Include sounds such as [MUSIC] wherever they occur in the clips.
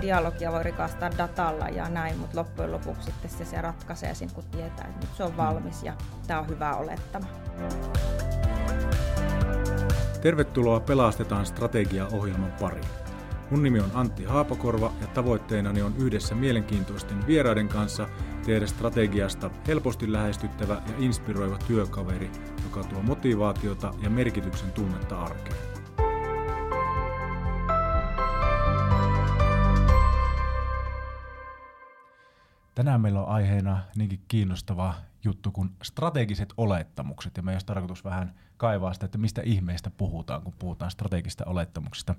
dialogia voi rikastaa datalla ja näin, mutta loppujen lopuksi sitten se, se ratkaisee sen, kun tietää, että nyt se on valmis ja tämä on hyvä olettama. Tervetuloa Pelastetaan strategia-ohjelman pariin. Mun nimi on Antti Haapakorva ja tavoitteenani on yhdessä mielenkiintoisten vieraiden kanssa tehdä strategiasta helposti lähestyttävä ja inspiroiva työkaveri, joka tuo motivaatiota ja merkityksen tunnetta arkeen. Tänään meillä on aiheena niinkin kiinnostava juttu kuin strategiset olettamukset. Ja meidän olisi tarkoitus vähän kaivaa sitä, että mistä ihmeistä puhutaan, kun puhutaan strategista olettamuksista.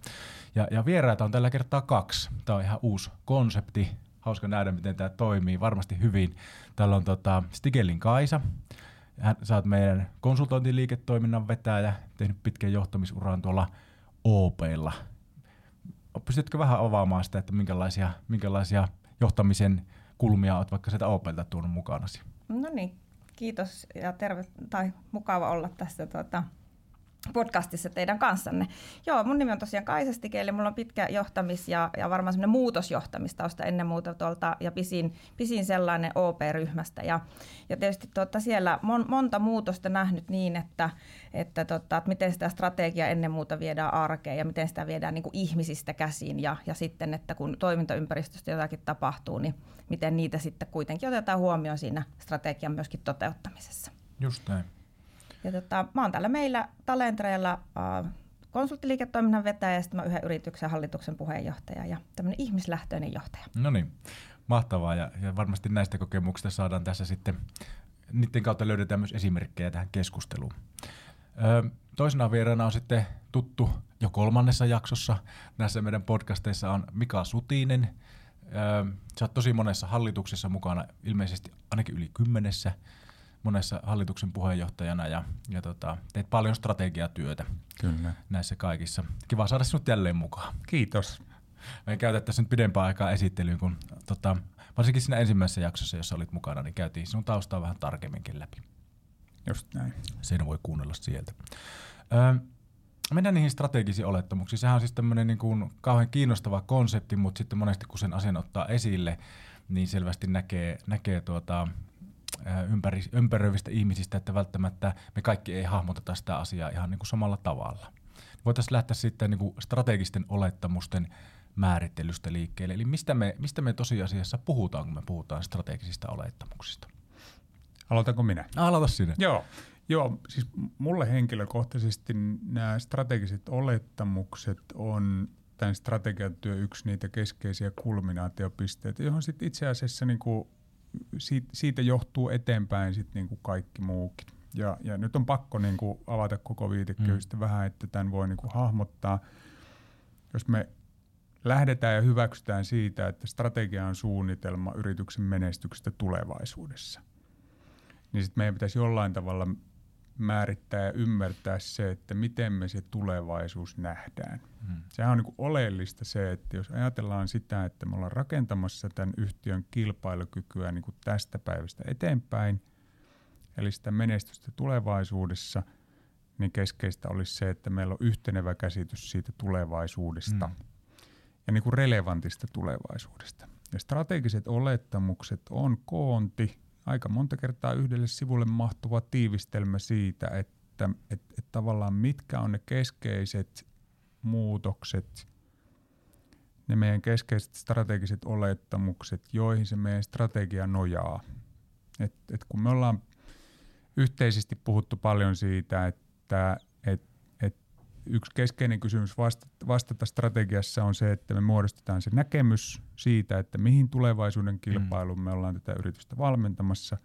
Ja, ja vieraita on tällä kertaa kaksi. Tämä on ihan uusi konsepti. Hauska nähdä, miten tämä toimii. Varmasti hyvin. Täällä on tota Stigelin Kaisa. Hän, sä oot meidän konsultointiliiketoiminnan vetäjä, tehnyt pitkän johtamisuran tuolla OPlla. Pystytkö vähän avaamaan sitä, että minkälaisia, minkälaisia johtamisen kulmia olet vaikka sieltä OPlta tuonut mukanasi? No niin, kiitos ja terve, tai mukava olla tässä tuota, podcastissa teidän kanssanne. Joo, mun nimi on tosiaan Kaisa Stikeli, mulla on pitkä johtamis- ja, ja varmaan semmoinen muutosjohtamistausta ennen muuta tuolta, ja pisin, pisin sellainen OP-ryhmästä. Ja, ja tietysti tuota, siellä mon, monta muutosta nähnyt niin, että, että, tota, että miten sitä strategiaa ennen muuta viedään arkeen ja miten sitä viedään niin kuin ihmisistä käsiin ja, ja sitten, että kun toimintaympäristöstä jotakin tapahtuu, niin miten niitä sitten kuitenkin otetaan huomioon siinä strategian myöskin toteuttamisessa. Just näin. Ja tota, mä oon täällä meillä Talentreella äh, konsulttiliiketoiminnan vetäjä ja sitten yhden yrityksen hallituksen puheenjohtaja ja tämmöinen ihmislähtöinen johtaja. No niin, mahtavaa ja, ja varmasti näistä kokemuksista saadaan tässä sitten, niiden kautta löydetään myös esimerkkejä tähän keskusteluun. Ö, toisena vieraana on sitten tuttu jo kolmannessa jaksossa. Näissä meidän podcasteissa on Mika Sutinen. Ö, sä oot tosi monessa hallituksessa mukana, ilmeisesti ainakin yli kymmenessä monessa hallituksen puheenjohtajana ja, ja tota, teet paljon strategiatyötä Kyllä. näissä kaikissa. Kiva saada sinut jälleen mukaan. Kiitos. Me käytettäisiin nyt pidempää aikaa esittelyyn, kun tota, varsinkin siinä ensimmäisessä jaksossa, jossa olit mukana, niin käytiin sinun taustaa vähän tarkemminkin läpi. Just näin. Sen voi kuunnella sieltä. Öö, mennään niihin strategisiin olettamuksiin. Sehän on siis tämmöinen niin kuin kauhean kiinnostava konsepti, mutta sitten monesti kun sen asian ottaa esille, niin selvästi näkee, näkee tuota, ympäri, ympäröivistä ihmisistä, että välttämättä me kaikki ei hahmoteta sitä asiaa ihan niin kuin samalla tavalla. Voitaisiin lähteä sitten niin kuin strategisten olettamusten määrittelystä liikkeelle. Eli mistä me, mistä me tosiasiassa puhutaan, kun me puhutaan strategisista olettamuksista? Aloitanko minä? Aloita sinne. Joo. Joo, siis mulle henkilökohtaisesti nämä strategiset olettamukset on tämän strategiatyö yksi niitä keskeisiä kulminaatiopisteitä, johon sitten itse asiassa niin kuin siitä, siitä johtuu eteenpäin sitten niin kuin kaikki muukin. Ja, ja nyt on pakko niin kuin avata koko viitekehystä mm. vähän, että tämän voi niin kuin hahmottaa. Jos me lähdetään ja hyväksytään siitä, että strategia on suunnitelma yrityksen menestyksestä tulevaisuudessa, niin sitten meidän pitäisi jollain tavalla määrittää ja ymmärtää se, että miten me se tulevaisuus nähdään. Hmm. Sehän on niin oleellista se, että jos ajatellaan sitä, että me ollaan rakentamassa tämän yhtiön kilpailukykyä niin kuin tästä päivästä eteenpäin, eli sitä menestystä tulevaisuudessa, niin keskeistä olisi se, että meillä on yhtenevä käsitys siitä tulevaisuudesta hmm. ja niin kuin relevantista tulevaisuudesta. Ja strategiset olettamukset on koonti aika monta kertaa yhdelle sivulle mahtuva tiivistelmä siitä, että et, et tavallaan mitkä on ne keskeiset muutokset, ne meidän keskeiset strategiset olettamukset, joihin se meidän strategia nojaa. Et, et kun me ollaan yhteisesti puhuttu paljon siitä, että et, et yksi keskeinen kysymys vastata, strategiassa on se, että me muodostetaan se näkemys siitä, että mihin tulevaisuuden kilpailuun me ollaan tätä yritystä valmentamassa,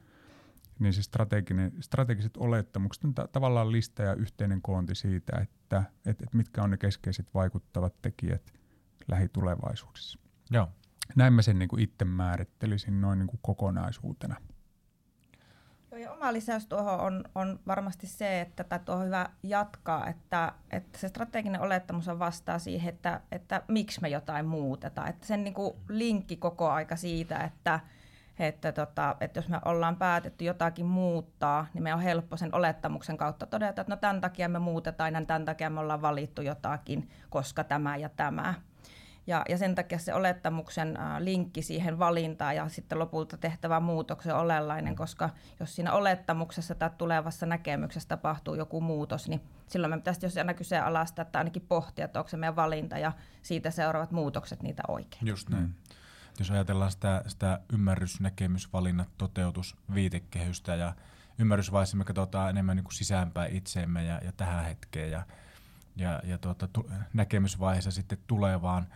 niin se strateginen, strategiset olettamukset on ta- tavallaan lista ja yhteinen koonti siitä, että et, et mitkä on ne keskeiset vaikuttavat tekijät lähitulevaisuudessa. Joo. Näin mä sen niin kuin itse määrittelisin noin niin kuin kokonaisuutena. Joo, ja oma lisäys tuohon on, on varmasti se, että tai tuohon on hyvä jatkaa, että, että se strateginen olettamus on vastaa siihen, että, että miksi me jotain muutetaan. Että sen niin kuin linkki koko aika siitä, että, että, tota, että jos me ollaan päätetty jotakin muuttaa, niin me on helppo sen olettamuksen kautta todeta, että no tämän takia me muutetaan ja tämän takia me ollaan valittu jotakin, koska tämä ja tämä. Ja, ja sen takia se olettamuksen linkki siihen valintaan ja sitten lopulta tehtävä muutoksen on olellainen, koska jos siinä olettamuksessa tai tulevassa näkemyksessä tapahtuu joku muutos, niin silloin me pitäisi jos aina kyseenalaistaa, että ainakin pohtia, että onko se meidän valinta ja siitä seuraavat muutokset niitä oikein. Just näin. Mm. Jos ajatellaan sitä, sitä ymmärrys, näkemys, valinnat, toteutus, viitekehystä ja ymmärrysvaiheessa me katsotaan enemmän niin kuin sisäänpäin itseemme ja, ja tähän hetkeen ja, ja, ja tuota, tu, näkemysvaiheessa sitten tulevaan,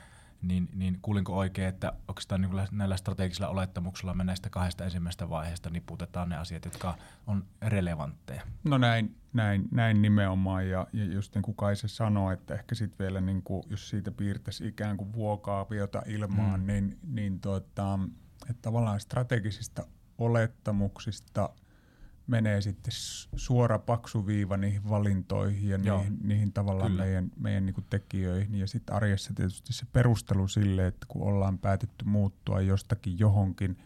niin, niin kuulinko oikein, että oikeastaan niin näillä strategisilla olettamuksilla me näistä kahdesta ensimmäisestä vaiheesta niputetaan ne asiat, jotka on relevantteja? No näin, näin, näin nimenomaan ja, ja just niin kuin Kaisa sanoi, että ehkä sitten vielä niin kuin, jos siitä piirtäisi ikään kuin vuokaaviota ilmaan, mm. niin, niin tuota, että tavallaan strategisista olettamuksista – menee sitten suora paksu viiva niihin valintoihin ja niihin, niihin tavallaan Kyllä. meidän, meidän niin tekijöihin. Ja sitten arjessa tietysti se perustelu sille, että kun ollaan päätetty muuttua jostakin johonkin,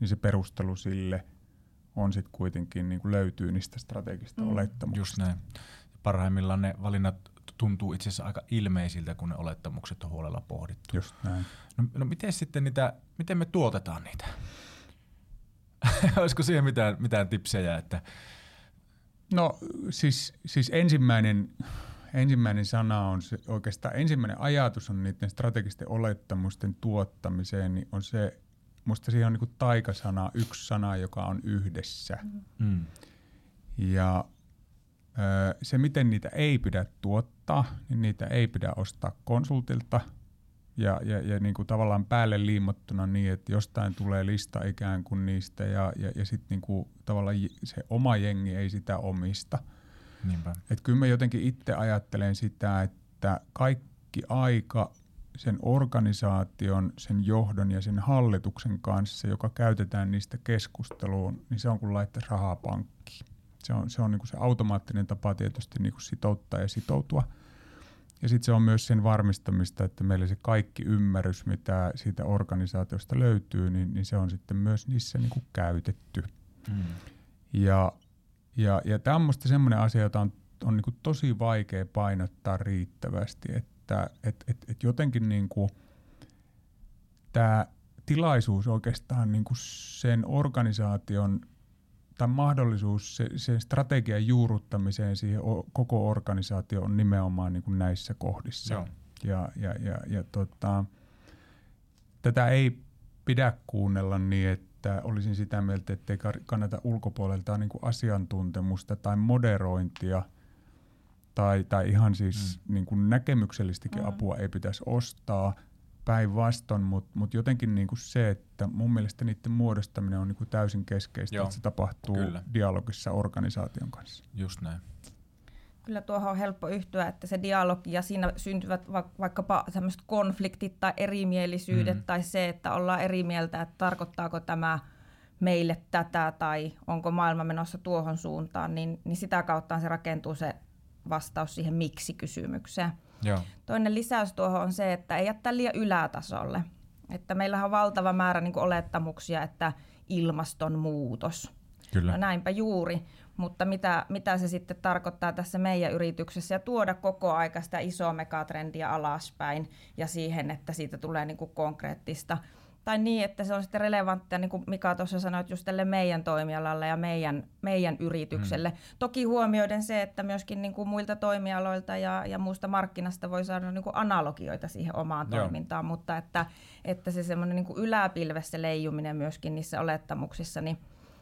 niin se perustelu sille on sitten kuitenkin niin kuin löytyy niistä strategista mm. olettamuksista. Just näin. Parhaimmillaan ne valinnat tuntuu itse asiassa aika ilmeisiltä, kun ne olettamukset on huolella pohdittu. Just näin. No, no miten sitten niitä, miten me tuotetaan niitä? [LAUGHS] Olisiko siihen mitään, mitään tipsejä? Että... No siis, siis ensimmäinen, ensimmäinen sana on se, oikeastaan ensimmäinen ajatus on niiden strategisten olettamusten tuottamiseen, niin on se, musta siihen on niin taikasana, yksi sana, joka on yhdessä. Mm. Ja se, miten niitä ei pidä tuottaa, niin niitä ei pidä ostaa konsultilta – ja, ja, ja niin kuin tavallaan päälle liimottuna niin, että jostain tulee lista ikään kuin niistä ja, ja, ja sitten niin kuin tavallaan se oma jengi ei sitä omista. Niinpä. Et kyllä mä jotenkin itse ajattelen sitä, että kaikki aika sen organisaation, sen johdon ja sen hallituksen kanssa, joka käytetään niistä keskusteluun, niin se on kuin laittaisi rahaa pankkiin. Se on, se, on niin kuin se automaattinen tapa tietysti niin kuin sitouttaa ja sitoutua – ja sitten se on myös sen varmistamista, että meillä se kaikki ymmärrys, mitä siitä organisaatiosta löytyy, niin, niin se on sitten myös niissä niin kuin käytetty. Mm. Ja, ja, ja tämä on minusta sellainen asia, jota on, on niin kuin tosi vaikea painottaa riittävästi, että et, et, et jotenkin niin kuin tämä tilaisuus oikeastaan niin kuin sen organisaation tai mahdollisuus se, sen strategian juuruttamiseen siihen o, koko organisaatio on nimenomaan niin kuin näissä kohdissa. Joo. Ja, ja, ja, ja tota, tätä ei pidä kuunnella niin, että olisin sitä mieltä, että ei kannata ulkopuolelta niin kuin asiantuntemusta tai moderointia tai, tai ihan siis mm. niin kuin näkemyksellistäkin mm. apua ei pitäisi ostaa – päinvastoin, mutta mut jotenkin niinku se, että mun mielestä niiden muodostaminen on niinku täysin keskeistä, Joo, että se tapahtuu kyllä. dialogissa organisaation kanssa. Just näin. Kyllä tuohon on helppo yhtyä, että se dialogi ja siinä syntyvät va- vaikkapa tämmöiset konfliktit tai erimielisyydet mm. tai se, että ollaan eri mieltä, että tarkoittaako tämä meille tätä tai onko maailma menossa tuohon suuntaan, niin, niin sitä kautta se rakentuu se vastaus siihen miksi-kysymykseen. Joo. Toinen lisäys tuohon on se, että ei jättää liian ylätasolle. Että meillähän on valtava määrä niin olettamuksia, että ilmastonmuutos. Kyllä. No näinpä juuri, mutta mitä, mitä se sitten tarkoittaa tässä meidän yrityksessä ja tuoda koko aika sitä isoa megatrendiä alaspäin ja siihen, että siitä tulee niin kuin konkreettista tai niin, että se on sitten relevanttia, niin kuin Mika tuossa sanoi, just tälle meidän toimialalle ja meidän, meidän yritykselle. Mm. Toki huomioiden se, että myöskin niin kuin muilta toimialoilta ja, ja muusta markkinasta voi saada niin kuin analogioita siihen omaan Joo. toimintaan, mutta että, että se semmoinen niin yläpilvessä leijuminen myöskin niissä olettamuksissa, niin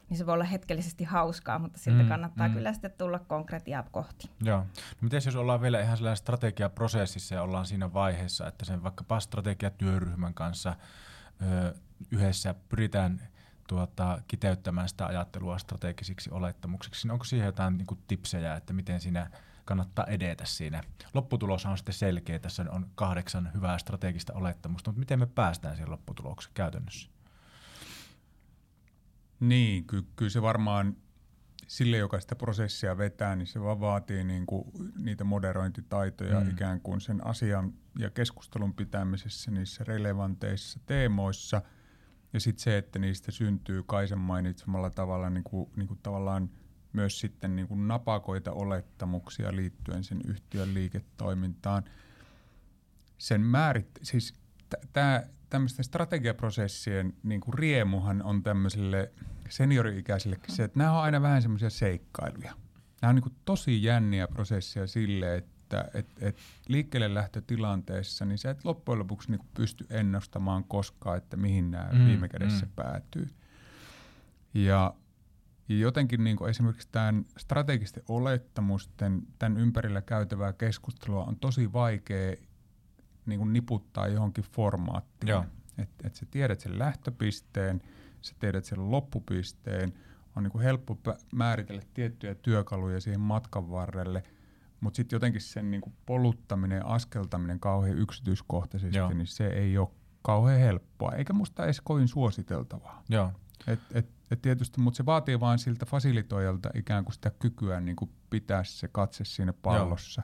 niin se voi olla hetkellisesti hauskaa, mutta sitten mm, kannattaa mm. kyllä sitten tulla konkretiaa kohti. Joo. No miten jos ollaan vielä ihan sellainen strategiaprosessissa ja ollaan siinä vaiheessa, että sen vaikkapa strategiatyöryhmän kanssa – yhdessä pyritään tuota, kiteyttämään sitä ajattelua strategisiksi olettamuksiksi. Onko siihen jotain niin kuin, tipsejä, että miten siinä kannattaa edetä siinä? Lopputulos on sitten selkeä, tässä on kahdeksan hyvää strategista olettamusta, mutta miten me päästään siihen lopputulokseen käytännössä? Niin, ky- kyllä se varmaan sille, joka sitä prosessia vetää, niin se vaan vaatii niin kuin niitä moderointitaitoja mm. ikään kuin sen asian ja keskustelun pitämisessä niissä relevanteissa teemoissa. Ja sitten se, että niistä syntyy Kaisen mainitsemalla tavalla niin kuin, niin kuin tavallaan myös sitten niin kuin napakoita olettamuksia liittyen sen yhtiön liiketoimintaan. sen määrit, siis tämä tämmöisten strategiaprosessien niin kuin riemuhan on tämmöiselle seniori-ikäisillekin se, että nämä on aina vähän semmoisia seikkailuja. Nämä on niin tosi jänniä prosesseja sille, että et, et liikkeelle lähtötilanteessa, niin sä et loppujen lopuksi niin pysty ennustamaan koskaan, että mihin nämä mm, viime kädessä mm. päätyy. Ja ja jotenkin niin kuin esimerkiksi tämän strategisten olettamusten, tämän ympärillä käytävää keskustelua on tosi vaikea niin kuin niputtaa johonkin formaattiin. Että et sä tiedät sen lähtöpisteen, sä tiedät sen loppupisteen, on niin kuin helppo määritellä tiettyjä työkaluja siihen matkan varrelle, mutta sitten jotenkin sen niin kuin poluttaminen ja askeltaminen kauhean yksityiskohtaisesti, Joo. niin se ei ole kauhean helppoa, eikä musta edes kovin suositeltavaa. Joo. Et, et, et tietysti, mutta se vaatii vain siltä fasilitoijalta ikään kuin sitä kykyä niin kuin pitää se katse siinä pallossa.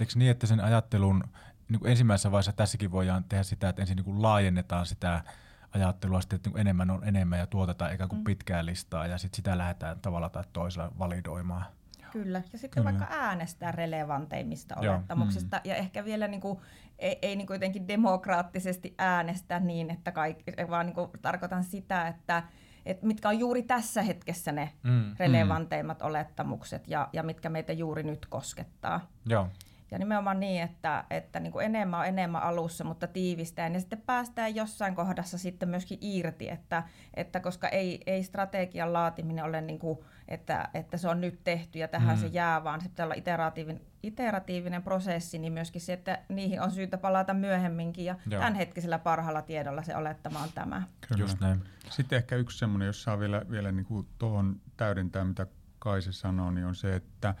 Eikö niin, että sen ajattelun niin kuin ensimmäisessä vaiheessa tässäkin voidaan tehdä sitä, että ensin niin kuin laajennetaan sitä ajattelua sitten, että niin enemmän on enemmän ja tuotetaan ikään kuin mm. pitkää listaa ja sitten sitä lähdetään tavalla tai toisella validoimaan. Kyllä, ja sitten Kyllä. vaikka äänestää relevanteimmista Joo. olettamuksista mm. ja ehkä vielä niin kuin, ei, ei niin kuin jotenkin demokraattisesti äänestää niin, että kaikki, vaan niin kuin tarkoitan sitä, että että mitkä on juuri tässä hetkessä ne mm, relevanteimmat mm. olettamukset ja, ja mitkä meitä juuri nyt koskettaa. Joo. Ja nimenomaan niin, että, että niin kuin enemmän on enemmän alussa, mutta tiivistään. Ja sitten päästään jossain kohdassa sitten myöskin irti, että, että koska ei, ei strategian laatiminen ole niin kuin, että, että se on nyt tehty ja tähän mm. se jää, vaan se pitää olla iteratiivinen, iteratiivinen prosessi, niin myöskin se, että niihin on syytä palata myöhemminkin. Ja Joo. tämänhetkisellä parhaalla tiedolla se olettama on tämä. Kyllä. Just näin. Sitten ehkä yksi semmoinen, jos saa vielä, vielä niin kuin tuohon täydentää, mitä Kaise sanoo, niin on se, että,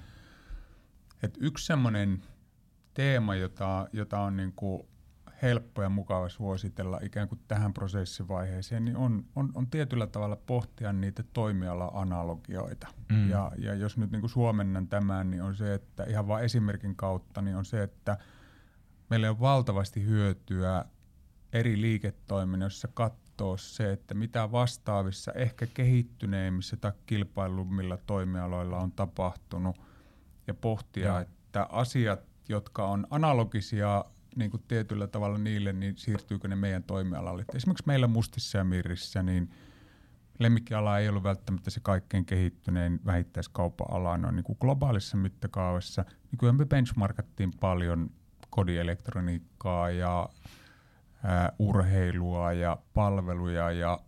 että yksi semmoinen teema, jota, jota on niin kuin helppo ja mukava suositella ikään kuin tähän prosessivaiheeseen, niin on, on, on tietyllä tavalla pohtia niitä toimiala-analogioita. Mm. Ja, ja jos nyt niin kuin suomennan tämän, niin on se, että ihan vain esimerkin kautta, niin on se, että meillä on valtavasti hyötyä eri liiketoiminnassa katsoa se, että mitä vastaavissa, ehkä kehittyneimmissä tai kilpailummilla toimialoilla on tapahtunut ja pohtia, ja. että asiat jotka on analogisia niin kuin tietyllä tavalla niille, niin siirtyykö ne meidän toimialalle. esimerkiksi meillä Mustissa ja Mirrissä, niin lemmikkiala ei ollut välttämättä se kaikkein kehittynein vähittäiskauppa-ala no, niin kuin globaalissa mittakaavassa. Nykyään me benchmarkattiin paljon kodielektroniikkaa ja ää, urheilua ja palveluja ja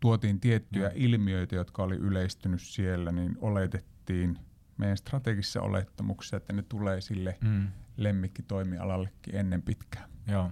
tuotiin tiettyjä mm. ilmiöitä, jotka oli yleistynyt siellä, niin oletettiin – meidän strategisissa olettamuksissa, että ne tulee sille mm. lemmikkitoimialallekin ennen pitkään. Joo.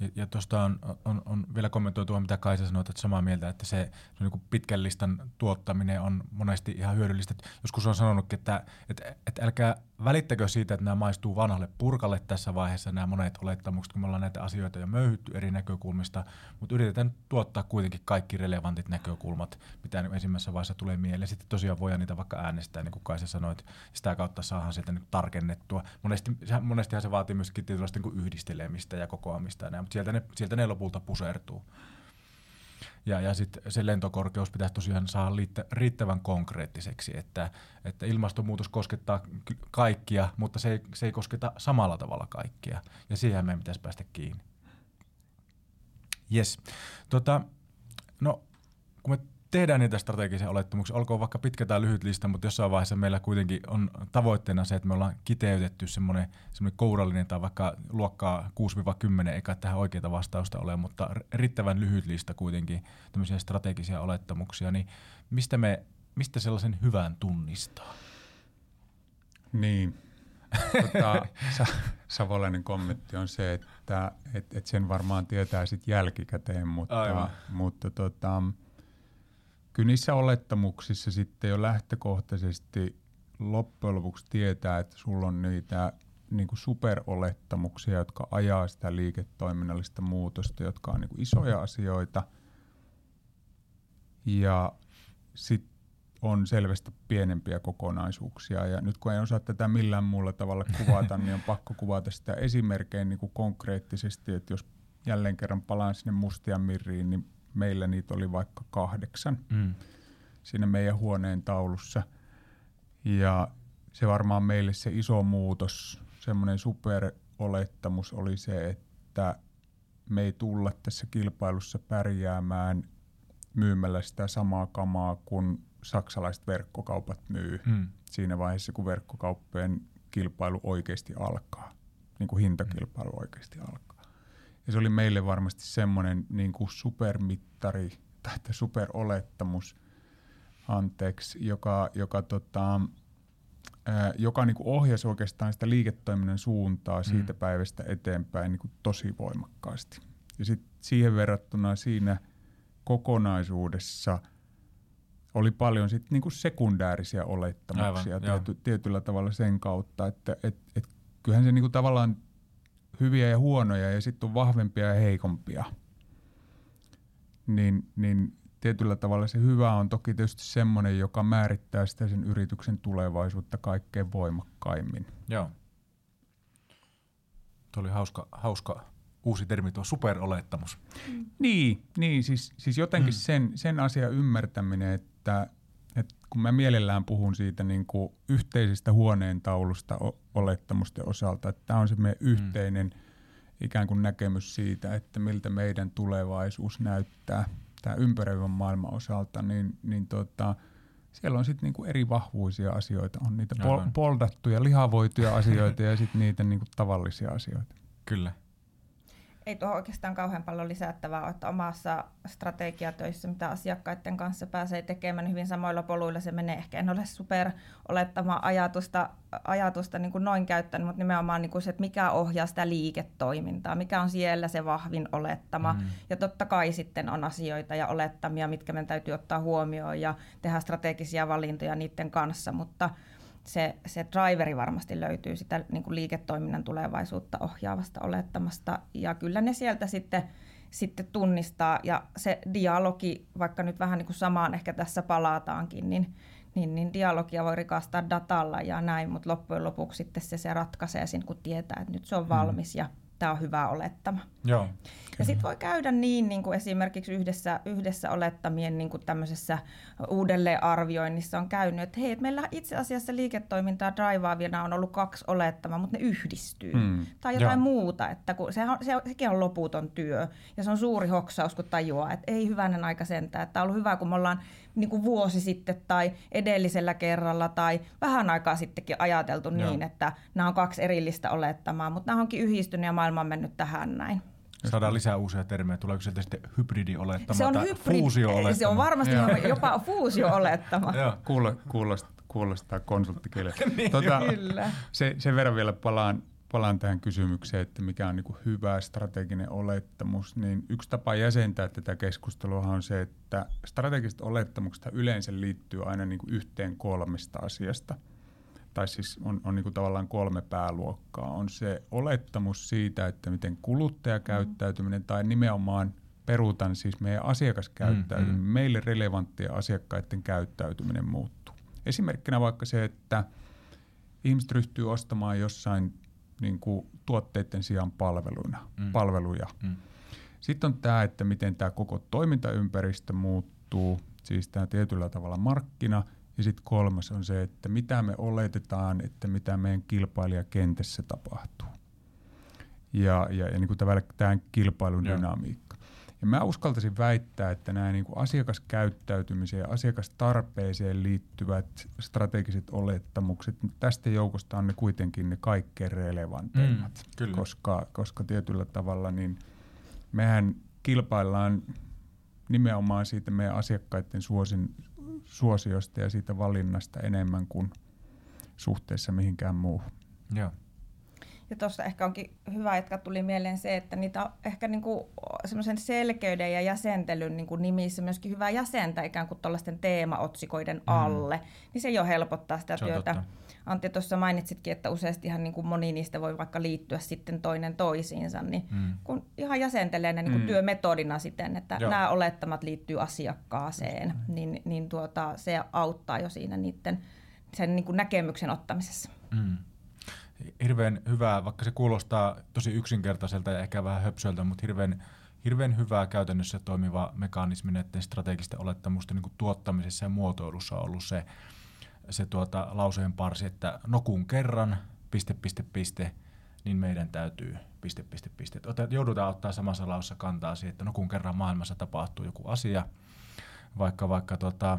Ja, ja tuosta on, on, on, vielä kommentoitu, mitä Kaisa sanoi, että samaa mieltä, että se, se niin pitkän listan tuottaminen on monesti ihan hyödyllistä. Joskus on sanonutkin, että, että, että älkää välittäkö siitä, että nämä maistuu vanhalle purkalle tässä vaiheessa, nämä monet olettamukset, kun me ollaan näitä asioita jo möyhytty eri näkökulmista, mutta yritetään tuottaa kuitenkin kaikki relevantit näkökulmat, mitä ensimmäisessä vaiheessa tulee mieleen. Sitten tosiaan voidaan niitä vaikka äänestää, niin kuin Kaisa sanoi, että sitä kautta saadaan sieltä niin tarkennettua. Monesti, monestihan se vaatii myöskin tietynlaista niin yhdistelemistä ja kokoamista, ja mutta sieltä ne, sieltä ne lopulta pusertuu. Ja, ja sitten se lentokorkeus pitäisi tosiaan saada riittävän konkreettiseksi, että, että ilmastonmuutos koskettaa kaikkia, mutta se ei, se ei kosketa samalla tavalla kaikkia. Ja siihen meidän pitäisi päästä kiinni. Yes. Tota, no, kun me tehdään niitä strategisia olettamuksia, olkoon vaikka pitkä tai lyhyt lista, mutta jossain vaiheessa meillä kuitenkin on tavoitteena se, että me ollaan kiteytetty semmoinen, semmoinen kourallinen tai vaikka luokkaa 6-10, eikä tähän oikeita vastausta ole, mutta riittävän lyhyt lista kuitenkin tämmöisiä strategisia olettamuksia, niin mistä, me, mistä sellaisen hyvän tunnistaa? Niin, tota, [LAUGHS] Savolainen kommentti on se, että et, et sen varmaan tietää sitten jälkikäteen, mutta, mutta tota, kyllä niissä olettamuksissa sitten jo lähtökohtaisesti loppujen lopuksi tietää, että sulla on niitä niin kuin superolettamuksia, jotka ajaa sitä liiketoiminnallista muutosta, jotka on niin kuin isoja asioita. Ja sitten on selvästi pienempiä kokonaisuuksia. Ja nyt kun en osaa tätä millään muulla tavalla kuvata, niin on [LAUGHS] pakko kuvata sitä esimerkkein niin kuin konkreettisesti, että jos jälleen kerran palaan sinne Mustian Mirriin, niin meillä niitä oli vaikka kahdeksan mm. siinä meidän huoneen taulussa. Ja se varmaan meille se iso muutos, semmoinen super olettamus oli se, että me ei tulla tässä kilpailussa pärjäämään myymällä sitä samaa kamaa kuin saksalaiset verkkokaupat myy mm. siinä vaiheessa, kun verkkokauppojen kilpailu oikeasti alkaa, niin kuin hintakilpailu mm. oikeasti alkaa. Ja se oli meille varmasti semmoinen niin kuin supermittari tai superolettamus, anteeksi, joka, joka, tota, ää, joka niin kuin ohjasi oikeastaan sitä liiketoiminnan suuntaa mm. siitä päivästä eteenpäin niin kuin tosi voimakkaasti. Ja sit siihen verrattuna siinä kokonaisuudessa oli paljon sit niin kuin sekundäärisiä olettamuksia Aivan, tiety, tietyllä tavalla sen kautta, että et, et kyllähän se niin kuin tavallaan hyviä ja huonoja ja sitten on vahvempia ja heikompia. Niin, niin tietyllä tavalla se hyvä on toki tietysti semmoinen, joka määrittää sitä sen yrityksen tulevaisuutta kaikkein voimakkaimmin. Joo. Tuo oli hauska, hauska uusi termi, tuo superolettamus. Mm. Niin, niin siis, siis jotenkin mm. sen, sen asian ymmärtäminen, että, että kun mä mielellään puhun siitä niin kuin yhteisestä huoneen taulusta olettamusten osalta, että tämä on se meidän mm. yhteinen ikään kuin näkemys siitä, että miltä meidän tulevaisuus näyttää – tämä ympäröivän maailman osalta, niin, niin tota, siellä on sitten niinku eri vahvuisia asioita. On niitä pol- poldattuja, lihavoituja asioita ja sitten niitä niinku tavallisia asioita. Kyllä ei tuohon oikeastaan kauhean paljon lisättävää että omassa strategiatöissä, mitä asiakkaiden kanssa pääsee tekemään, niin hyvin samoilla poluilla se menee. Ehkä en ole super olettama ajatusta, ajatusta niin kuin noin käyttänyt, mutta nimenomaan niin kuin se, että mikä ohjaa sitä liiketoimintaa, mikä on siellä se vahvin olettama. Mm. Ja totta kai sitten on asioita ja olettamia, mitkä meidän täytyy ottaa huomioon ja tehdä strategisia valintoja niiden kanssa, mutta se, se driveri varmasti löytyy sitä niin kuin liiketoiminnan tulevaisuutta ohjaavasta olettamasta. Ja kyllä ne sieltä sitten, sitten tunnistaa. Ja se dialogi, vaikka nyt vähän niin kuin samaan ehkä tässä palataankin, niin, niin, niin dialogia voi rikastaa datalla ja näin, mutta loppujen lopuksi sitten se, se ratkaisee sen, kun tietää, että nyt se on mm. valmis ja tämä on hyvä olettama. Joo. Ja sitten voi käydä niin, niin kuin esimerkiksi yhdessä, yhdessä olettamien niin kuin tämmöisessä uudelleenarvioinnissa on käynyt, että hei, että meillä itse asiassa liiketoimintaa drivaavina on ollut kaksi olettamaa, mutta ne yhdistyy. Mm. Tai jotain Joo. muuta, että kun se, se, sekin on loputon työ ja se on suuri hoksaus, kun tajuaa, että ei hyvänen aika sentään, että on ollut hyvä, kun me ollaan niin kuin vuosi sitten tai edellisellä kerralla tai vähän aikaa sittenkin ajateltu Joo. niin, että nämä on kaksi erillistä olettamaa, mutta nämä onkin yhdistynyt ja maailma on mennyt tähän näin. Saadaan lisää uusia termejä. Tuleeko sieltä sitten hybridiolettama se on tai hybridi, fuusio-olettama? Se on varmasti [LAUGHS] jopa fuusio-olettama. Kuulo, kuulostaa, kuulostaa konsulttikielellä. [LAUGHS] niin, tota, Kyllä. Se, sen verran vielä palaan, palaan tähän kysymykseen, että mikä on niin hyvä strateginen olettamus, niin yksi tapa jäsentää tätä keskustelua on se, että strategiset olettamukset yleensä liittyy aina niin yhteen kolmesta asiasta – tai siis on, on niin tavallaan kolme pääluokkaa. On se olettamus siitä, että miten kuluttajakäyttäytyminen mm. tai nimenomaan peruutan siis meidän asiakaskäyttäytyminen, mm, mm. meille relevanttia asiakkaiden käyttäytyminen muuttuu. Esimerkkinä vaikka se, että ihmiset ryhtyy ostamaan jossain niin kuin tuotteiden sijaan palveluina, mm. palveluja. Mm. Sitten on tämä, että miten tämä koko toimintaympäristö muuttuu, siis tämä tietyllä tavalla markkina – ja sitten kolmas on se, että mitä me oletetaan, että mitä meidän kilpailijakentässä tapahtuu. Ja, ja, ja niin kuin tämä kilpailun Joo. dynamiikka. Ja mä uskaltaisin väittää, että nämä niin kuin asiakaskäyttäytymiseen ja asiakastarpeeseen liittyvät strategiset olettamukset, tästä joukosta on ne kuitenkin ne kaikkein relevanteimmat. Mm, koska, koska tietyllä tavalla niin mehän kilpaillaan nimenomaan siitä meidän asiakkaiden suosin, suosiosta ja siitä valinnasta enemmän kuin suhteessa mihinkään muuhun. Joo. Ja tuossa ehkä onkin hyvä, että tuli mieleen se, että niitä on ehkä niinku semmoisen selkeyden ja jäsentelyn niinku nimissä myöskin hyvä jäsentää ikään kuin tuollaisten teemaotsikoiden mm. alle, niin se jo helpottaa sitä se työtä. Totta. Antti tuossa mainitsitkin, että useastihan niin kuin moni niistä voi vaikka liittyä sitten toinen toisiinsa, niin mm. kun ihan jäsentelee ne niin kuin mm. työmetodina siten, että Joo. nämä olettamat liittyy asiakkaaseen, niin, niin tuota, se auttaa jo siinä niiden sen niin kuin näkemyksen ottamisessa. Mm hirveän hyvää, vaikka se kuulostaa tosi yksinkertaiselta ja ehkä vähän höpsöltä, mutta hirveän, hirveän hyvää käytännössä toimiva mekanismi näiden strategisten olettamusten niin tuottamisessa ja muotoilussa on ollut se, se tuota, lauseen parsi, että no kun kerran, piste, piste, piste, niin meidän täytyy piste, piste, piste. Ota, joudutaan ottaa samassa laussa kantaa siihen, että no kun kerran maailmassa tapahtuu joku asia, vaikka, vaikka tota,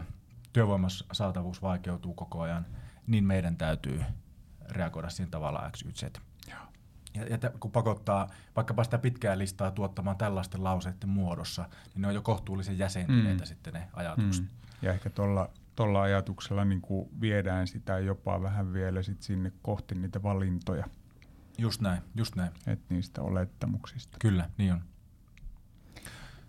työvoiman saatavuus vaikeutuu koko ajan, niin meidän täytyy reagoida siinä tavalla X, Y, Z. Ja, ja t- kun pakottaa vaikkapa sitä pitkää listaa tuottamaan tällaisten lauseiden muodossa, niin ne on jo kohtuullisen jäsentyneitä mm. sitten ne ajatukset. Mm. Ja ehkä tuolla tuolla ajatuksella niin kuin viedään sitä jopa vähän vielä sit sinne kohti niitä valintoja. Just näin, just näin. Et niistä olettamuksista. Kyllä, niin on.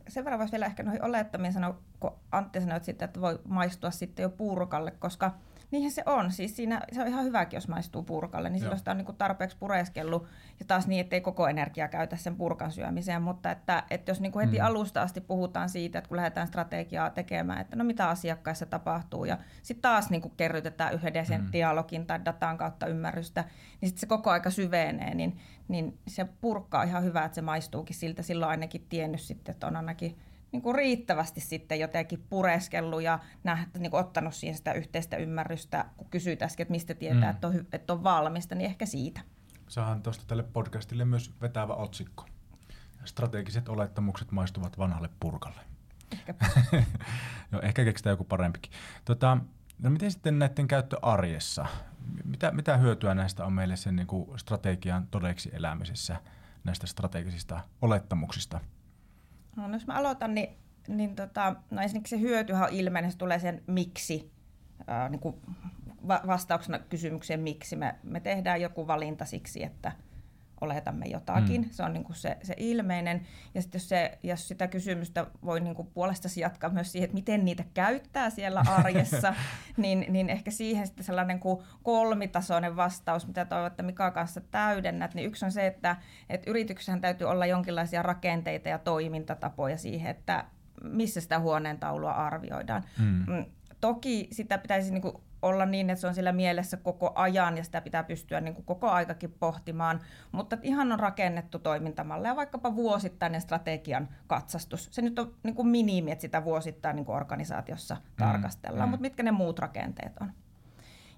Sen verran voisi vielä ehkä noihin olettamiin sanoa, kun Antti sanoi sitten, että voi maistua sitten jo puurokalle, koska – Niinhän se on. Siis siinä, se on ihan hyväkin, jos maistuu purkalle, niin silloin sitä on niin kuin tarpeeksi pureskellut. Ja taas niin, ettei koko energia käytä sen purkan syömiseen. Mutta että, että jos niin kuin heti mm. alusta asti puhutaan siitä, että kun lähdetään strategiaa tekemään, että no mitä asiakkaissa tapahtuu. Ja sitten taas niin kuin kerrytetään yhden sen mm. dialogin tai datan kautta ymmärrystä, niin sitten se koko aika syvenee. Niin, niin se purkka on ihan hyvä, että se maistuukin siltä. Silloin ainakin tiennyt sitten, että on ainakin niin kuin riittävästi sitten jotenkin pureskellut ja nähty, niin kuin ottanut siihen sitä yhteistä ymmärrystä, kun kysyit äsken, että mistä tietää, mm. että, on, että on valmista, niin ehkä siitä. Saahan tuosta tälle podcastille myös vetävä otsikko. Strategiset olettamukset maistuvat vanhalle purkalle. Ehkä. [LAUGHS] no, ehkä keksitään joku parempikin. Tota, no miten sitten näiden käyttö arjessa? Mitä, mitä hyötyä näistä on meille sen niin kuin strategian todeksi elämisessä, näistä strategisista olettamuksista? No, jos mä aloitan, niin, niin tota, no ensinnäkin se hyötyhän ilmeinen, se tulee sen miksi, ää, niin kuin va- vastauksena kysymykseen miksi. Me, me tehdään joku valinta siksi, että – oletamme jotakin. Mm. Se on niin kuin se, se ilmeinen. Ja sitten jos, se, jos sitä kysymystä voi niin kuin puolestasi jatkaa myös siihen, että miten niitä käyttää siellä arjessa, [LAUGHS] niin, niin ehkä siihen sitten sellainen kuin kolmitasoinen vastaus, mitä toivon, että Mika kanssa täydennät, niin yksi on se, että, että yrityksessähän täytyy olla jonkinlaisia rakenteita ja toimintatapoja siihen, että missä sitä huoneen taulua arvioidaan. Mm. Toki sitä pitäisi niin kuin olla niin, että se on sillä mielessä koko ajan ja sitä pitää pystyä niin kuin koko aikakin pohtimaan, mutta ihan on rakennettu toimintamalle ja vaikkapa vuosittainen strategian katsastus. Se nyt on niin kuin minimi, että sitä vuosittain niin kuin organisaatiossa mm, tarkastellaan, mm. mutta mitkä ne muut rakenteet on?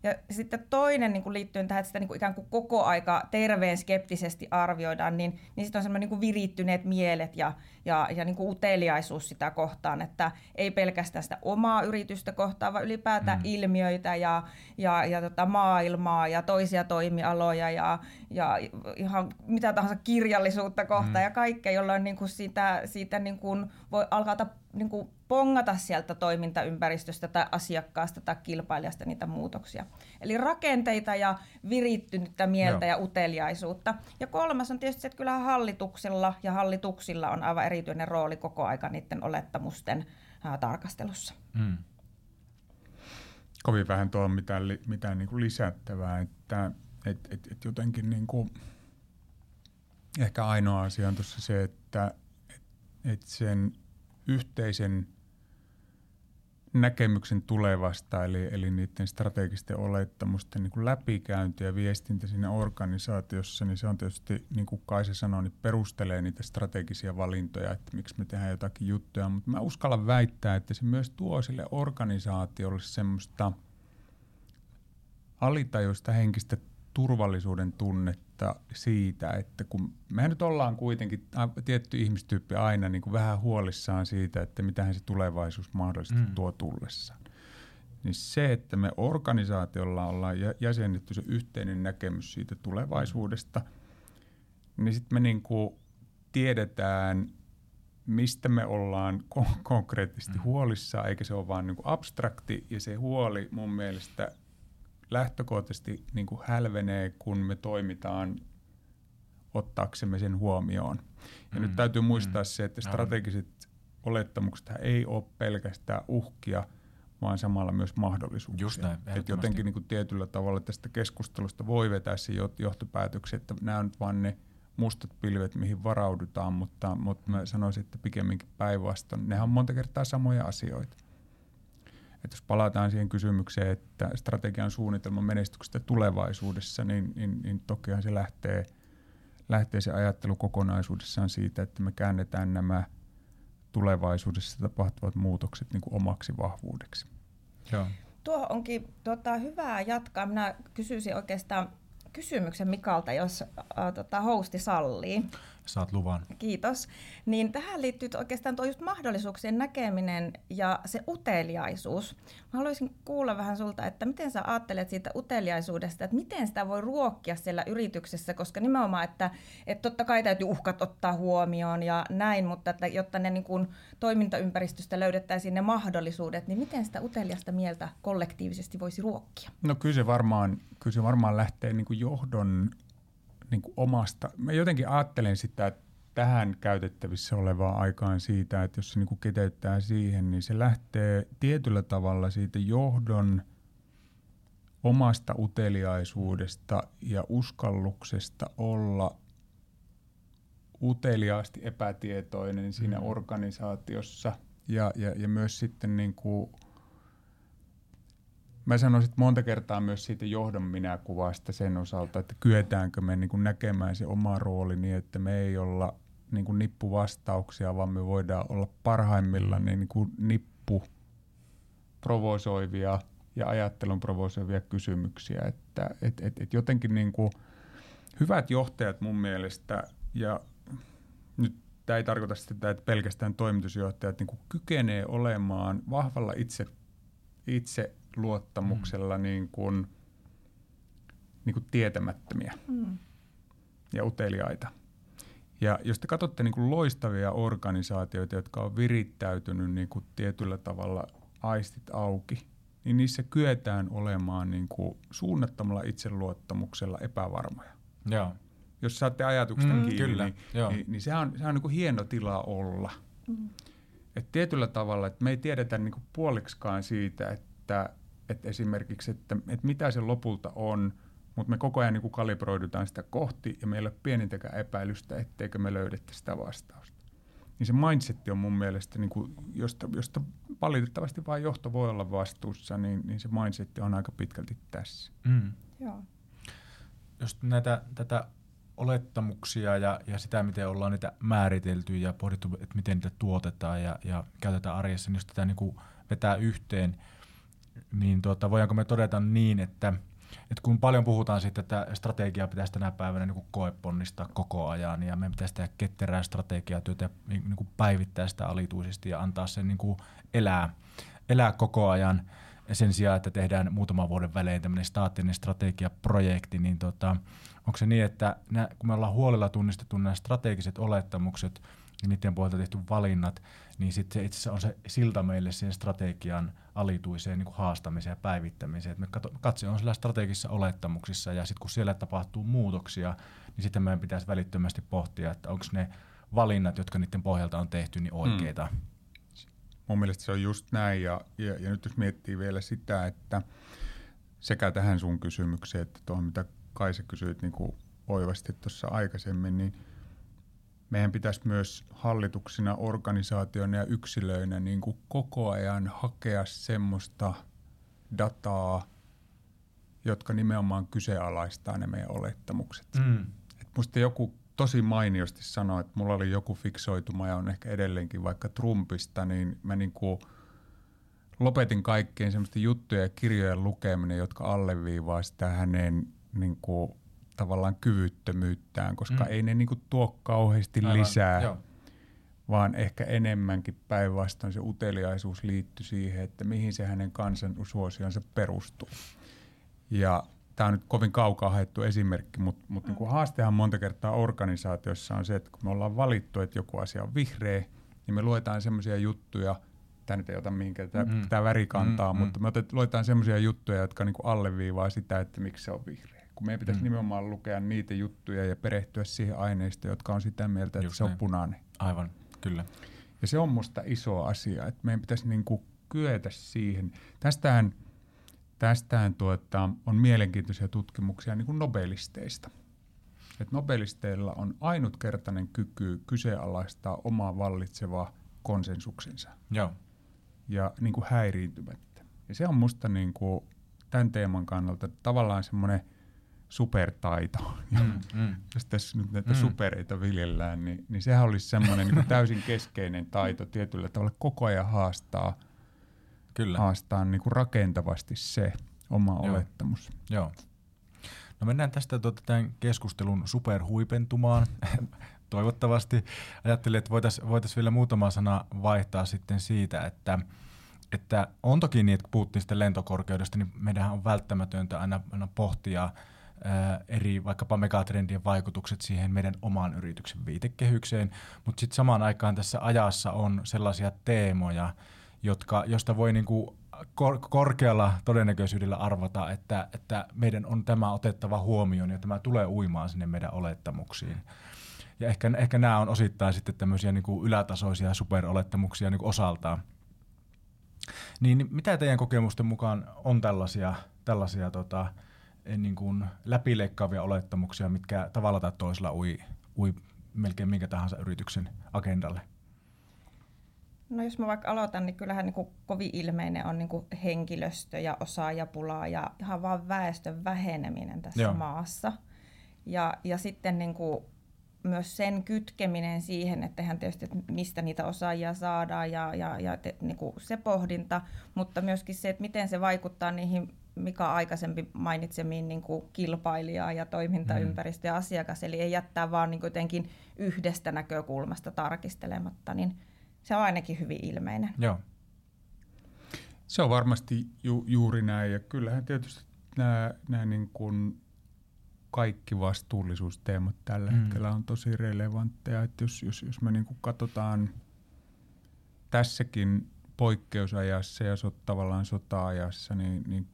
Ja sitten toinen niin kuin liittyen tähän, että sitä niin kuin ikään kuin koko aika terveen skeptisesti arvioidaan, niin, niin sitten on semmoinen niin virittyneet mielet ja, ja, ja niin kuin uteliaisuus sitä kohtaan, että ei pelkästään sitä omaa yritystä kohtaan, vaan ylipäätään mm. ilmiöitä ja, ja, ja tota maailmaa ja toisia toimialoja ja, ja ihan mitä tahansa kirjallisuutta kohtaan mm. ja kaikkea, jolloin niin kuin siitä, siitä niin kuin voi alkaa niin kuin pongata sieltä toimintaympäristöstä tai asiakkaasta tai kilpailijasta niitä muutoksia. Eli rakenteita ja virittynyttä mieltä Joo. ja uteliaisuutta. Ja kolmas on tietysti se, että kyllä hallituksella ja hallituksilla on aivan erityinen rooli koko aika niiden olettamusten ää, tarkastelussa. Mm. Kovin vähän tuo mitään, mitään niin kuin lisättävää, että et, et, et jotenkin niin kuin, ehkä ainoa asia on tuossa se, että et, et sen yhteisen näkemyksen tulevasta, eli, eli niiden strategisten olettamusten niin kuin läpikäynti ja viestintä siinä organisaatiossa, niin se on tietysti, niin kuin Kaisa sanoi, niin perustelee niitä strategisia valintoja, että miksi me tehdään jotakin juttuja, mutta mä uskallan väittää, että se myös tuo sille organisaatiolle semmoista alitajuista henkistä turvallisuuden tunnetta siitä, että kun mehän nyt ollaan kuitenkin tietty ihmistyyppi aina niin kuin vähän huolissaan siitä, että mitähän se tulevaisuus mahdollisesti mm. tuo tullessaan. Niin se, että me organisaatiolla ollaan jäsennetty se yhteinen näkemys siitä tulevaisuudesta, niin sitten me niin kuin tiedetään, mistä me ollaan kon- konkreettisesti mm. huolissaan, eikä se ole vaan niin kuin abstrakti. Ja se huoli mun mielestä lähtökohtaisesti niin kuin hälvenee, kun me toimitaan ottaaksemme sen huomioon. Ja mm, nyt täytyy muistaa mm, se, että strategiset olettamukset ei ole pelkästään uhkia, vaan samalla myös mahdollisuuksia. Just näin, että jotenkin niin kuin tietyllä tavalla tästä keskustelusta voi vetää se johtopäätöksen, että nämä on nyt vain ne mustat pilvet, mihin varaudutaan, mutta, mutta mä sanoisin, että pikemminkin päinvastoin. Nehän on monta kertaa samoja asioita. Että jos palataan siihen kysymykseen, että strategian suunnitelman menestyksestä tulevaisuudessa, niin, niin, niin tokihan se lähtee, lähtee se ajattelu kokonaisuudessaan siitä, että me käännetään nämä tulevaisuudessa tapahtuvat muutokset niin kuin omaksi vahvuudeksi. Joo. Tuo onkin tota, hyvää jatkaa. Minä kysyisin oikeastaan kysymyksen Mikalta, jos äh, tota, hosti sallii. Saat luvan. Kiitos. Niin tähän liittyy oikeastaan tuo just mahdollisuuksien näkeminen ja se uteliaisuus. Mä haluaisin kuulla vähän sulta, että miten sä ajattelet siitä uteliaisuudesta, että miten sitä voi ruokkia siellä yrityksessä, koska nimenomaan, että, että totta kai täytyy uhkat ottaa huomioon ja näin, mutta että jotta ne niin kuin toimintaympäristöstä löydettäisiin ne mahdollisuudet, niin miten sitä uteliasta mieltä kollektiivisesti voisi ruokkia? No kyllä se varmaan, kyllä se varmaan lähtee niin kuin johdon niin kuin omasta. Mä jotenkin ajattelen sitä, että tähän käytettävissä olevaa aikaan siitä, että jos se niin kuin kiteyttää siihen, niin se lähtee tietyllä tavalla siitä johdon omasta uteliaisuudesta ja uskalluksesta olla uteliaasti epätietoinen siinä mm. organisaatiossa ja, ja, ja myös sitten niin kuin Mä sanoisin monta kertaa myös siitä johdon minäkuvasta sen osalta, että kyetäänkö me niin kuin näkemään se oma rooli niin, että me ei olla niin kuin nippuvastauksia, vaan me voidaan olla parhaimmillaan niin, niin kuin nippu provosoivia ja ajattelun provosoivia kysymyksiä. Että et, et, et jotenkin niin kuin hyvät johtajat mun mielestä, ja nyt tämä ei tarkoita sitä, että pelkästään toimitusjohtajat niin kuin kykenee olemaan vahvalla itse, itse luottamuksella mm. niin kuin, niin kuin tietämättömiä mm. ja uteliaita. Ja jos te katsotte niin kuin loistavia organisaatioita, jotka on virittäytynyt niin kuin tietyllä tavalla aistit auki, niin niissä kyetään olemaan niin kuin suunnattomalla itseluottamuksella epävarmoja. Joo. Jos saatte ajatuksen mm, kiinni, kyllä. niin, niin, niin sehän on, sehän on niin kuin hieno tila olla. Mm. Et tietyllä tavalla, että me ei tiedetä niin kuin puoliksikaan siitä, että että esimerkiksi, että, että mitä se lopulta on, mutta me koko ajan niin kuin kalibroidutaan sitä kohti ja meillä ei ole pienintäkään epäilystä, etteikö me löydettäisi sitä vastausta. Niin se mindset on mun mielestä, niin kuin, josta, josta valitettavasti vain johto voi olla vastuussa, niin, niin se mindset on aika pitkälti tässä. Mm. Joo. Jos näitä, tätä olettamuksia ja, ja sitä, miten ollaan niitä määritelty ja pohdittu, että miten niitä tuotetaan ja, ja käytetään arjessa, niin jos tätä niin kuin vetää yhteen – niin tuota, voidaanko me todeta niin, että, että kun paljon puhutaan siitä, että strategiaa pitäisi tänä päivänä niin koeponnistaa koko ajan ja meidän pitäisi tehdä ketterää strategiatyötä ja niin, niin kuin päivittää sitä alituisesti ja antaa sen niin kuin elää, elää koko ajan. Sen sijaan, että tehdään muutaman vuoden välein tämmöinen staattinen strategiaprojekti, niin tota, onko se niin, että nää, kun me ollaan huolella tunnistettu nämä strategiset olettamukset ja niiden pohjalta tehty valinnat, niin sitten se itse asiassa on se silta meille siihen strategian alituiseen niin kuin haastamiseen ja päivittämiseen. Et me katse on sillä strategisissa olettamuksissa ja sitten kun siellä tapahtuu muutoksia, niin sitten meidän pitäisi välittömästi pohtia, että onko ne valinnat, jotka niiden pohjalta on tehty, niin oikeita. Hmm. Mun mielestä se on just näin ja, ja, ja nyt jos miettii vielä sitä, että sekä tähän sun kysymykseen että tuohon mitä Kaisa kysyit niin kuin oivasti tuossa aikaisemmin, niin – meidän pitäisi myös hallituksina, organisaatioina ja yksilöinä niin kuin koko ajan hakea semmoista dataa, jotka nimenomaan kyseenalaistaa ne meidän olettamukset. Mm. Et musta joku tosi mainiosti sanoi, että mulla oli joku fiksoituma ja on ehkä edelleenkin vaikka Trumpista, niin mä niin kuin lopetin kaikkien semmoisten juttujen ja kirjojen lukeminen, jotka alleviivaa sitä hänen niin kuin tavallaan kyvyttömyyttään, koska mm. ei ne niinku tuo kauheasti Aivan, lisää, joo. vaan ehkä enemmänkin päinvastoin se uteliaisuus liittyy siihen, että mihin se hänen kansansuosionsa perustuu. Ja tämä on nyt kovin kaukaa haettu esimerkki, mutta, mutta mm. niin haastehan monta kertaa organisaatiossa on se, että kun me ollaan valittu, että joku asia on vihreä, niin me luetaan semmoisia juttuja, tämä nyt ei ota mihinkään tämä, mm. tämä väri kantaa, mm, mutta mm. me luetaan semmoisia juttuja, jotka niin kuin alleviivaa sitä, että miksi se on vihreä kun meidän pitäisi mm. nimenomaan lukea niitä juttuja ja perehtyä siihen aineistoon, jotka on sitä mieltä, että Just se näin. on punainen. Aivan, kyllä. Ja se on musta iso asia, että meidän pitäisi niin kuin kyetä siihen. Tästähän, tästähän tuota, on mielenkiintoisia tutkimuksia niin kuin nobelisteista. Et nobelisteilla on ainutkertainen kyky kyseenalaistaa omaa vallitsevaa konsensuksensa. Joo. Ja niin kuin häiriintymättä. Ja se on musta niin kuin tämän teeman kannalta tavallaan semmoinen – supertaito. Mm, mm. [LAUGHS] Jos tässä nyt näitä mm. supereita viljellään, niin, niin sehän olisi semmoinen niin [LAUGHS] täysin keskeinen taito tietyllä tavalla koko ajan haastaa, Kyllä. haastaa niin kuin rakentavasti se oma Joo. olettamus. Joo. No mennään tästä tuota, tämän keskustelun superhuipentumaan. [LAUGHS] Toivottavasti. Ajattelin, että voitaisiin voitais vielä muutama sana vaihtaa sitten siitä, että, että on toki niin, että puhuttiin sitten lentokorkeudesta, niin meidän on välttämätöntä aina, aina pohtia eri vaikkapa megatrendien vaikutukset siihen meidän oman yrityksen viitekehykseen, mutta sitten samaan aikaan tässä ajassa on sellaisia teemoja, jotka, josta voi niinku kor- korkealla todennäköisyydellä arvata, että, että meidän on tämä otettava huomioon ja tämä tulee uimaan sinne meidän olettamuksiin. Ja ehkä, ehkä nämä on osittain sitten tämmöisiä niin kuin ylätasoisia superolettamuksia niin kuin osaltaan. Niin mitä teidän kokemusten mukaan on tällaisia, tällaisia tota, niin kuin läpileikkaavia olettamuksia, mitkä tavalla tai toisella ui, ui melkein minkä tahansa yrityksen agendalle? No jos mä vaikka aloitan, niin kyllähän niin kuin kovin ilmeinen on niin kuin henkilöstö ja osaajapula ja ihan vaan väestön väheneminen tässä Joo. maassa. Ja, ja sitten niin kuin myös sen kytkeminen siihen, että ihan tietysti, että mistä niitä osaajia saadaan ja, ja, ja te, niin kuin se pohdinta, mutta myöskin se, että miten se vaikuttaa niihin Mika aikaisempi mainitsemiin niin kuin kilpailijaa ja toimintaympäristö ja asiakas, eli ei jättää vaan niin jotenkin yhdestä näkökulmasta tarkistelematta, niin se on ainakin hyvin ilmeinen. Joo. Se on varmasti ju, juuri näin, ja kyllähän tietysti nämä, nämä niin kuin kaikki vastuullisuusteemat tällä mm. hetkellä on tosi relevantteja. Että jos, jos, jos me niin kuin katsotaan tässäkin poikkeusajassa ja so, tavallaan sota-ajassa, niin, niin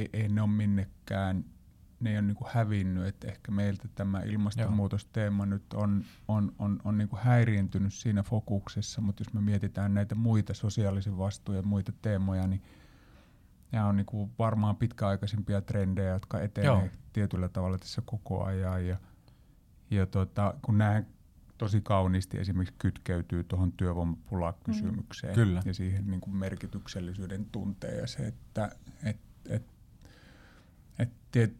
ei, ei ne ole minnekään, ne ei ole niin kuin hävinnyt. Että ehkä meiltä tämä ilmastonmuutosteema Joo. nyt on, on, on, on niin kuin häiriintynyt siinä fokuksessa, mutta jos me mietitään näitä muita sosiaalisen vastuun ja muita teemoja, niin – nämä on niinku varmaan pitkäaikaisempia trendejä, jotka etenee Joo. tietyllä tavalla tässä koko ajan. Ja, ja tota, kun nämä tosi kauniisti esimerkiksi kytkeytyy tuohon työvoimapulakysymykseen mm. Kyllä. ja siihen niin kuin merkityksellisyyden tunteen ja se, että et, et, et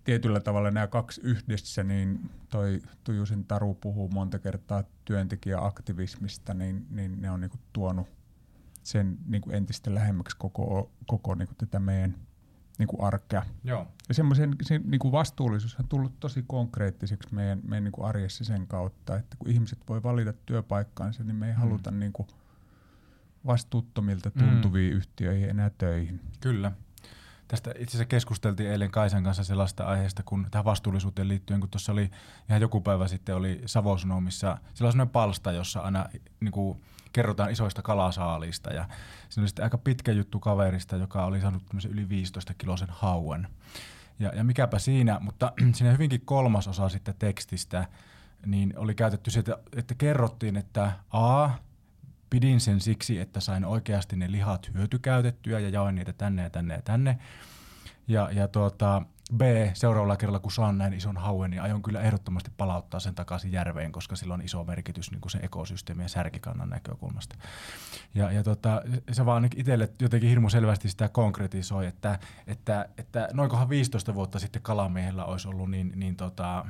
tietyllä tavalla nämä kaksi yhdessä, niin toi Tujusen Taru puhuu monta kertaa työntekijäaktivismista, niin, niin ne on niin kuin tuonut sen niin kuin entistä lähemmäksi koko, koko niin kuin tätä meidän niin kuin arkea. Joo. Ja semmoisen se, niin kuin vastuullisuus on tullut tosi konkreettiseksi meidän, meidän niin kuin arjessa sen kautta, että kun ihmiset voi valita työpaikkaansa, niin me ei mm. haluta niin kuin vastuuttomilta tuntuvia mm. yhtiöihin enää töihin. Kyllä. Tästä itse asiassa keskusteltiin eilen Kaisan kanssa sellaista aiheesta, kun tähän vastuullisuuteen liittyen, kun tuossa oli ihan joku päivä sitten oli Savosunomissa sellainen palsta, jossa aina niin kuin, kerrotaan isoista kalasaalista. Ja siinä oli sitten aika pitkä juttu kaverista, joka oli saanut yli 15 kilosen hauen. Ja, ja mikäpä siinä, mutta [CLEARS THROAT] siinä hyvinkin kolmas osa sitten tekstistä, niin oli käytetty sitä, että kerrottiin, että A, pidin sen siksi, että sain oikeasti ne lihat hyötykäytettyä ja jaoin niitä tänne ja tänne ja tänne. Ja, ja tuota, B, seuraavalla kerralla kun saan näin ison hauen, niin aion kyllä ehdottomasti palauttaa sen takaisin järveen, koska sillä on iso merkitys niin kuin se ekosysteemi ja särkikannan näkökulmasta. Ja, ja tota, se vaan itselle jotenkin hirmu selvästi sitä konkretisoi, että, että, että noinkohan 15 vuotta sitten kalamiehellä olisi ollut niin, niin tota,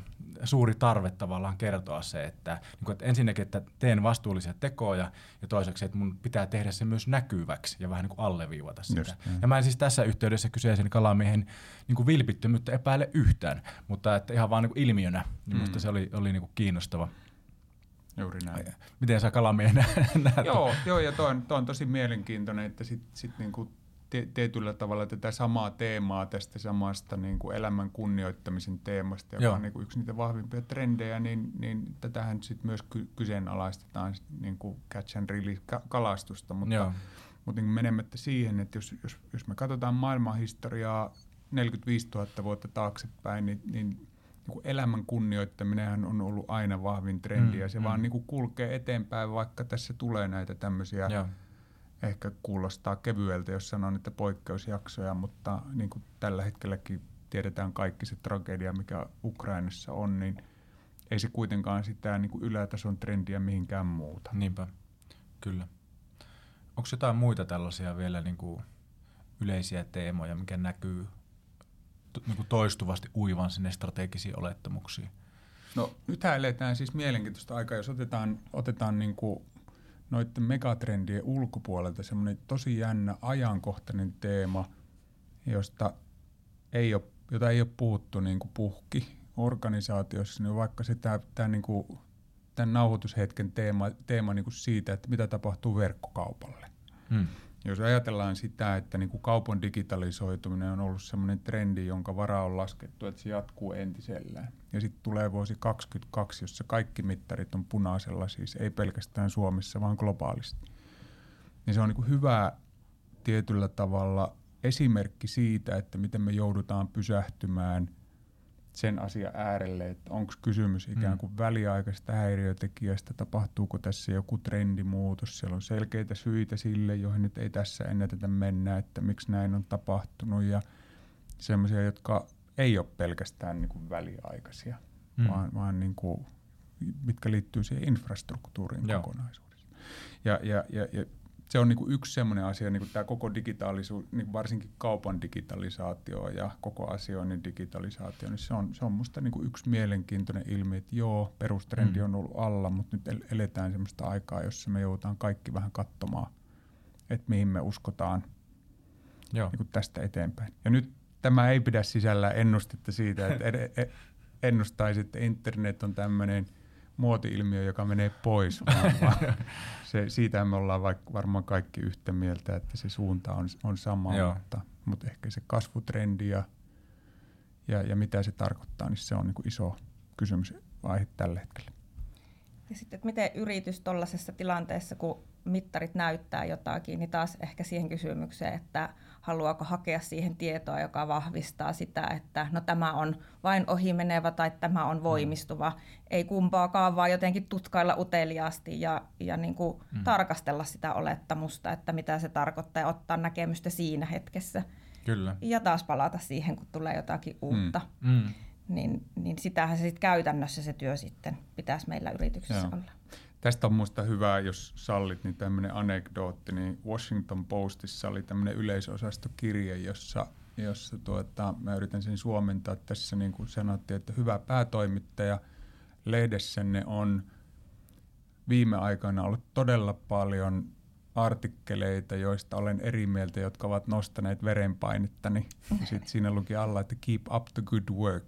suuri tarve tavallaan kertoa se, että, niin kuin, että ensinnäkin, että teen vastuullisia tekoja ja toiseksi, että mun pitää tehdä se myös näkyväksi ja vähän niin kuin alleviivata sitä. Just, ja mä en siis tässä yhteydessä kyseisen kalamiehen niin kuin vilpittömyyttä epäile yhtään, mutta että ihan vaan niin kuin ilmiönä, niin mm. se oli, oli niin kuin kiinnostava. Juuri näin. Miten sä kalamien [LAUGHS] näet? joo, joo, ja toi on, toi on tosi mielenkiintoinen, että sit, sit niinku tietyllä tavalla tätä samaa teemaa tästä samasta niin kuin elämän kunnioittamisen teemasta, joka Joo. on niin kuin yksi niitä vahvimpia trendejä, niin, niin tätähän sitten myös ky- kyseenalaistetaan niin kuin catch and release kalastusta, mutta, Joo. mutta niin menemättä siihen, että jos, jos, jos me katsotaan maailmanhistoriaa 45 000 vuotta taaksepäin, niin, niin niin elämän kunnioittaminen on ollut aina vahvin trendi mm, ja se mm. vaan niin kuin kulkee eteenpäin, vaikka tässä tulee näitä tämmöisiä Joo ehkä kuulostaa kevyeltä, jos sanon, että poikkeusjaksoja, mutta niin kuin tällä hetkelläkin tiedetään kaikki se tragedia, mikä Ukrainassa on, niin ei se kuitenkaan sitä niin kuin ylätason trendiä mihinkään muuta. Niinpä, kyllä. Onko jotain muita tällaisia vielä niin kuin yleisiä teemoja, mikä näkyy niin kuin toistuvasti uivan sinne strategisiin olettamuksiin? No nyt eletään siis mielenkiintoista aikaa, jos otetaan, otetaan niin kuin noiden megatrendien ulkopuolelta semmoinen tosi jännä ajankohtainen teema, josta ei ole jota ei ole puhuttu niin kuin puhki organisaatiossa, niin vaikka se tämä, tämä niin kuin, tämän nauhoitushetken teema, teema niin kuin siitä, että mitä tapahtuu verkkokaupalle. Hmm. Jos ajatellaan sitä, että niin kuin kaupan digitalisoituminen on ollut sellainen trendi, jonka vara on laskettu, että se jatkuu entisellään. Ja sitten tulee vuosi 2022, jossa kaikki mittarit on punaisella, siis ei pelkästään Suomessa, vaan globaalisti. Niin se on niin kuin hyvä tietyllä tavalla esimerkki siitä, että miten me joudutaan pysähtymään – sen asian äärelle, että onko kysymys ikään mm. kuin mm. väliaikaisesta häiriötekijästä, tapahtuuko tässä joku trendimuutos, siellä on selkeitä syitä sille, joihin nyt ei tässä ennätetä mennä, että miksi näin on tapahtunut ja sellaisia, jotka ei ole pelkästään niin kuin väliaikaisia, mm. vaan, vaan niin kuin, mitkä liittyy siihen infrastruktuuriin Joo. kokonaisuudessa. Ja, ja, ja, ja se on niin kuin yksi sellainen asia, niin kuin tämä koko digitaalisuus, niin kuin varsinkin kaupan digitalisaatio ja koko asioinnin digitalisaatio, niin se on, se on musta niin kuin yksi mielenkiintoinen ilmiö, että joo, perustrendi mm. on ollut alla, mutta nyt eletään sellaista aikaa, jossa me joudutaan kaikki vähän katsomaan, että mihin me uskotaan joo. Niin kuin tästä eteenpäin. Ja nyt tämä ei pidä sisällä ennustetta siitä, että ed- e- ennustaisi, että internet on tämmöinen – muoti-ilmiö, joka menee pois, [LAUGHS] se, siitä me ollaan vaikka varmaan kaikki yhtä mieltä, että se suunta on, on sama, mutta, mutta ehkä se kasvutrendi ja, ja, ja mitä se tarkoittaa, niin se on niin kuin iso kysymys aihe tällä hetkellä. Ja sitten, että miten yritys tuollaisessa tilanteessa, kun mittarit näyttää jotakin, niin taas ehkä siihen kysymykseen, että haluaako hakea siihen tietoa, joka vahvistaa sitä, että no tämä on vain ohimenevä tai tämä on voimistuva. Ei kumpaakaan, vaan jotenkin tutkailla uteliaasti ja, ja niin kuin mm. tarkastella sitä olettamusta, että mitä se tarkoittaa ja ottaa näkemystä siinä hetkessä. Kyllä. Ja taas palata siihen, kun tulee jotakin uutta. Mm. Mm. Niin, niin sitähän se sitten käytännössä se työ sitten pitäisi meillä yrityksessä Joo. olla. Tästä on minusta hyvä, jos sallit, niin tämmöinen anekdootti, niin Washington Postissa oli tämmöinen yleisosastokirje, jossa, jossa tuota, mä yritän sen suomentaa. Tässä, niin kuin sanottiin, että hyvä päätoimittaja lehdessänne on viime aikoina ollut todella paljon artikkeleita, joista olen eri mieltä, jotka ovat nostaneet verenpainettani. Ja sitten siinä luki alla, että keep up the good work.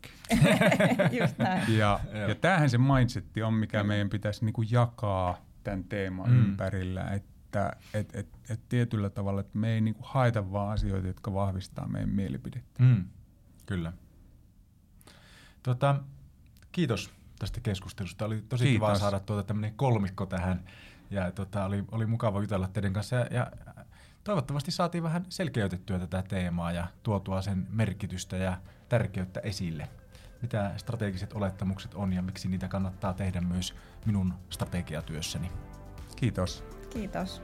[LAUGHS] Just näin. Ja, ja tämähän se mindsetti on, mikä meidän pitäisi niinku jakaa tämän teeman mm. ympärillä, että et, et, et tietyllä tavalla, että me ei niinku haeta vaan asioita, jotka vahvistaa meidän mielipidettä. Mm. Kyllä. Tota, kiitos tästä keskustelusta. Oli tosi Kiitos. kiva saada tuota tämmöinen kolmikko tähän ja tota, oli, oli mukava jutella teidän kanssa ja, ja toivottavasti saatiin vähän selkeytettyä tätä teemaa ja tuotua sen merkitystä ja tärkeyttä esille. Mitä strategiset olettamukset on ja miksi niitä kannattaa tehdä myös minun strategiatyössäni. Kiitos. Kiitos.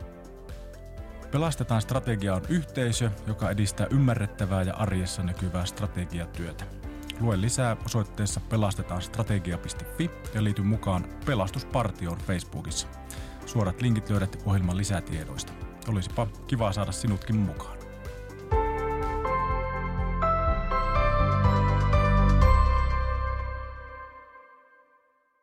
Pelastetaan strategia on yhteisö, joka edistää ymmärrettävää ja arjessa näkyvää strategiatyötä. Lue lisää osoitteessa pelastetaanstrategia.fi ja liity mukaan Pelastuspartioon Facebookissa. Suorat linkit löydät ohjelman lisätiedoista. Olisipa kiva saada sinutkin mukaan.